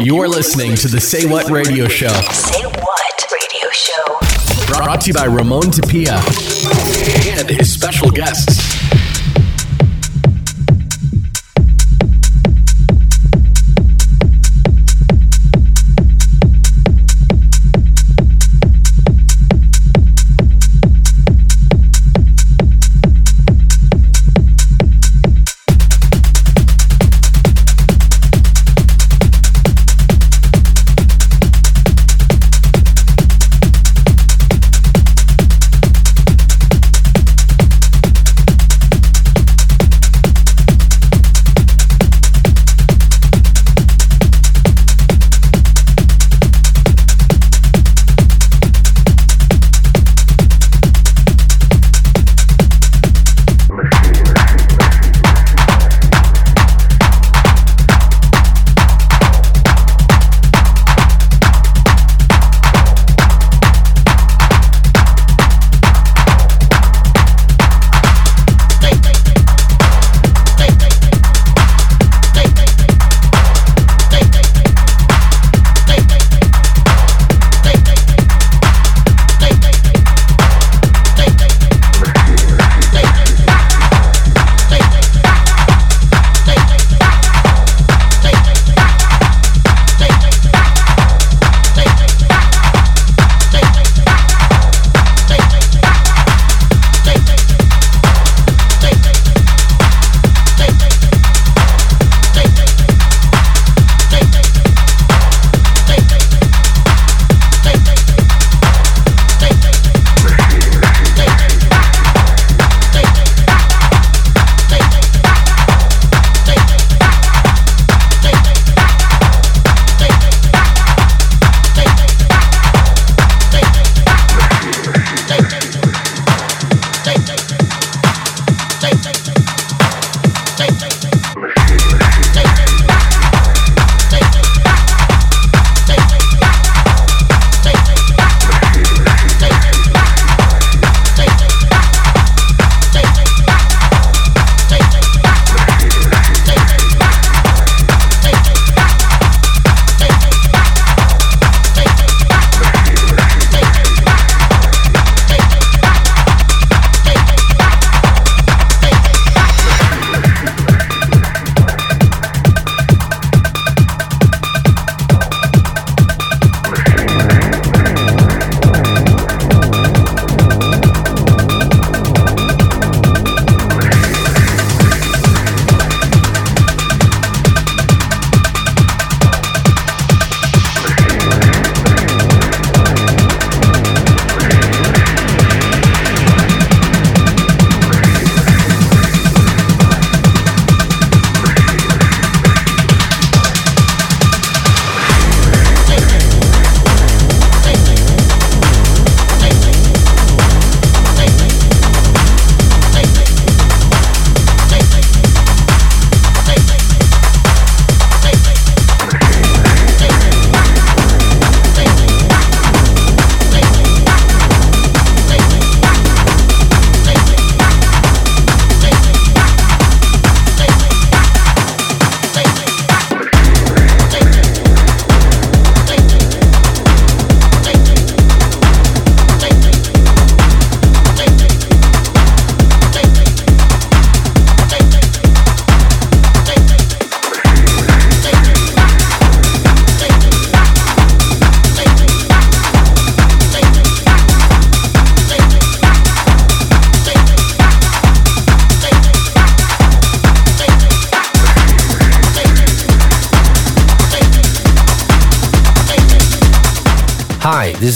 You're listening to the Say What Radio Show. Say What Radio Show. Brought to you by Ramon Tapia and his special guests.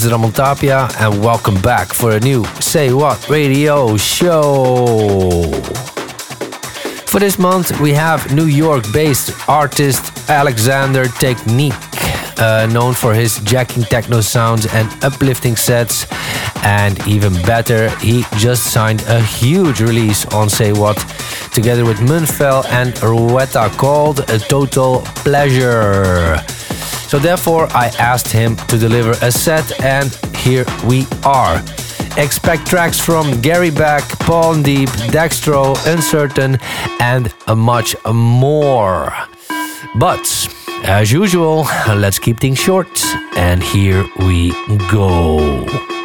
Is Ramon Tapia, and welcome back for a new Say What Radio show. For this month, we have New York based artist Alexander Technique, uh, known for his jacking techno sounds and uplifting sets. And even better, he just signed a huge release on Say What together with Munfell and Rueta called A Total Pleasure. So therefore, I asked him to deliver a set, and here we are. Expect tracks from Gary Beck, Paul Deep, Dextro, Uncertain, and much more. But As usual, let's keep things short, and here we go.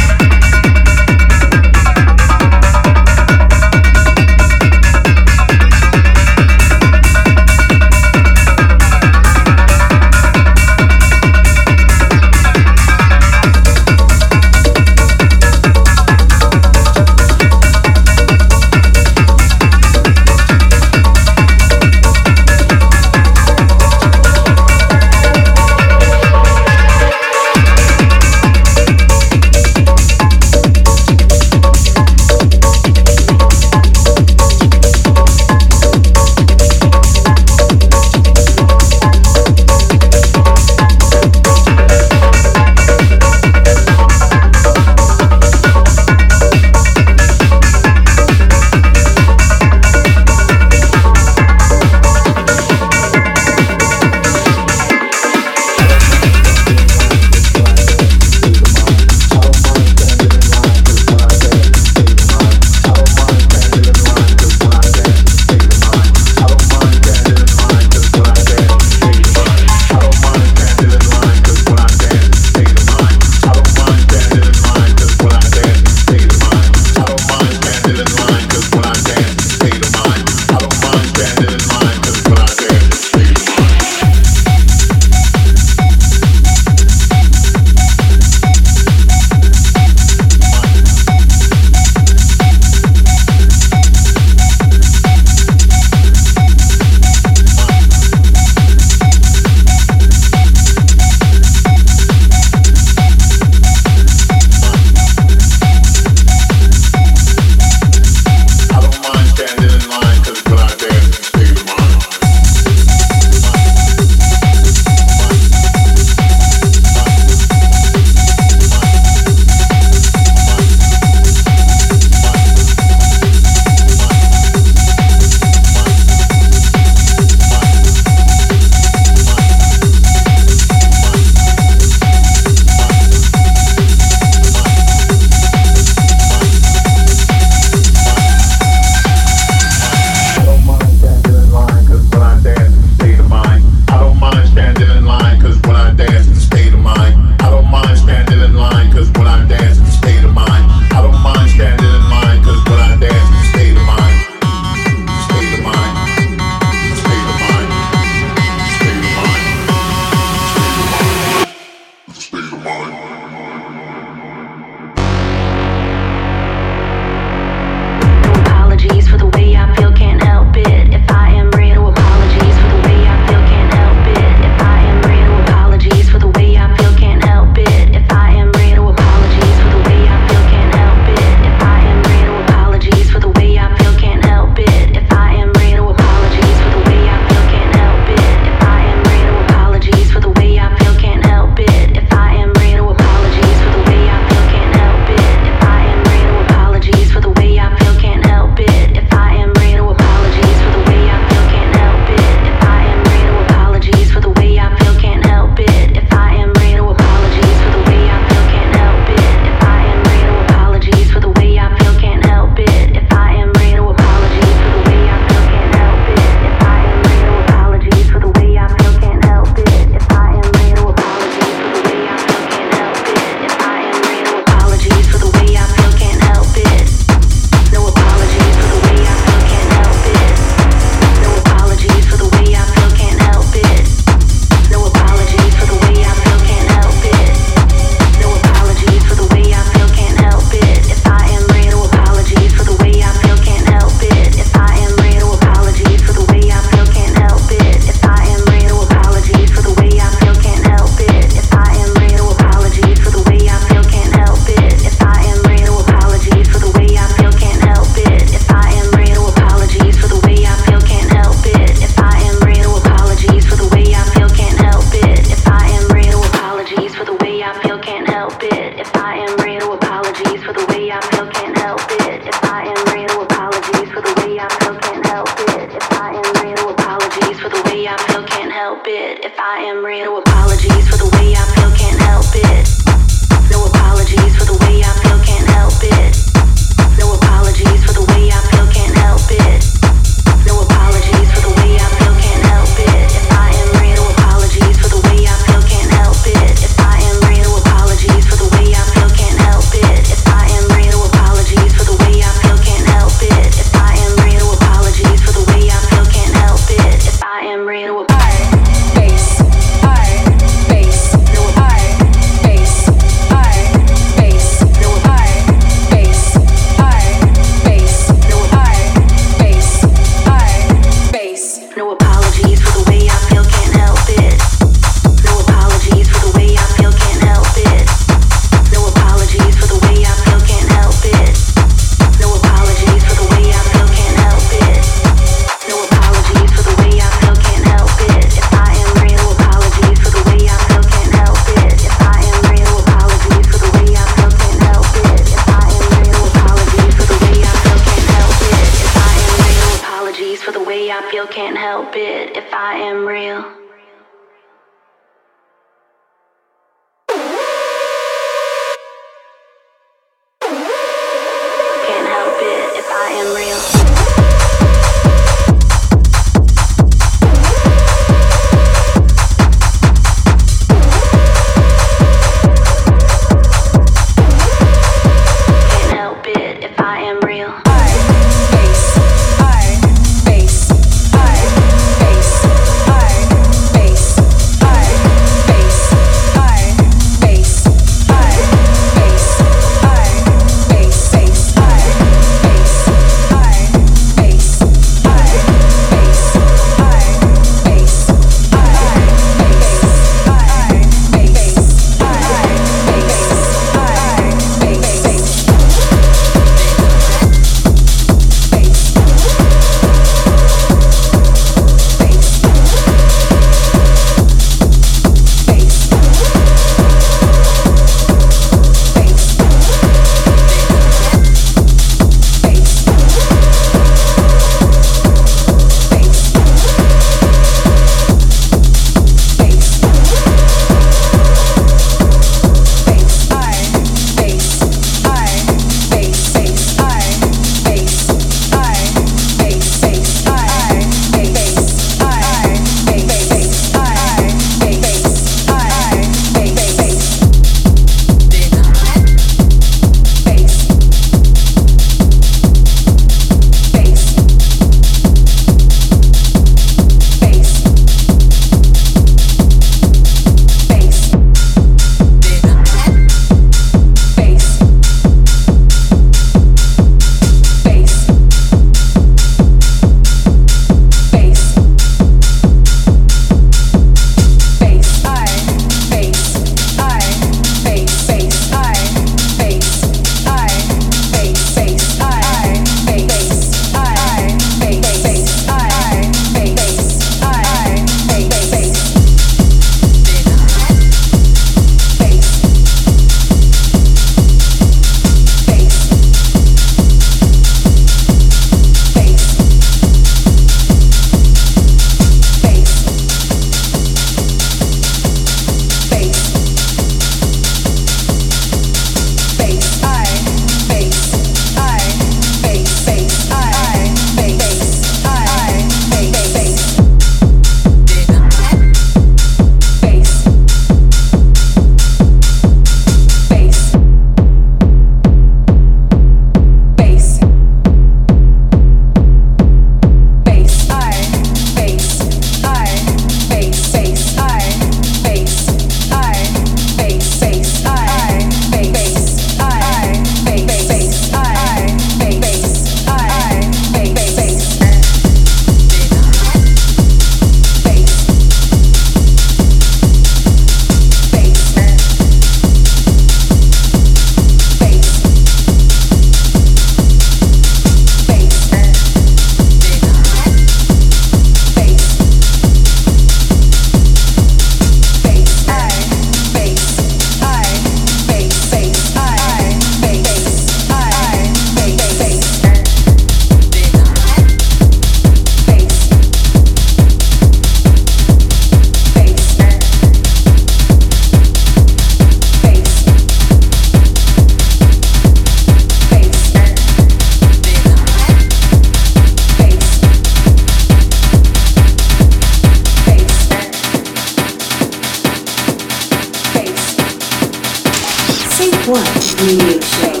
One Music Show.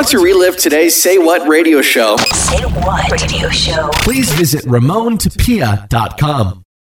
Want to relive today's Say What radio show, Say What Radio Show. please visit RamonTapia.com.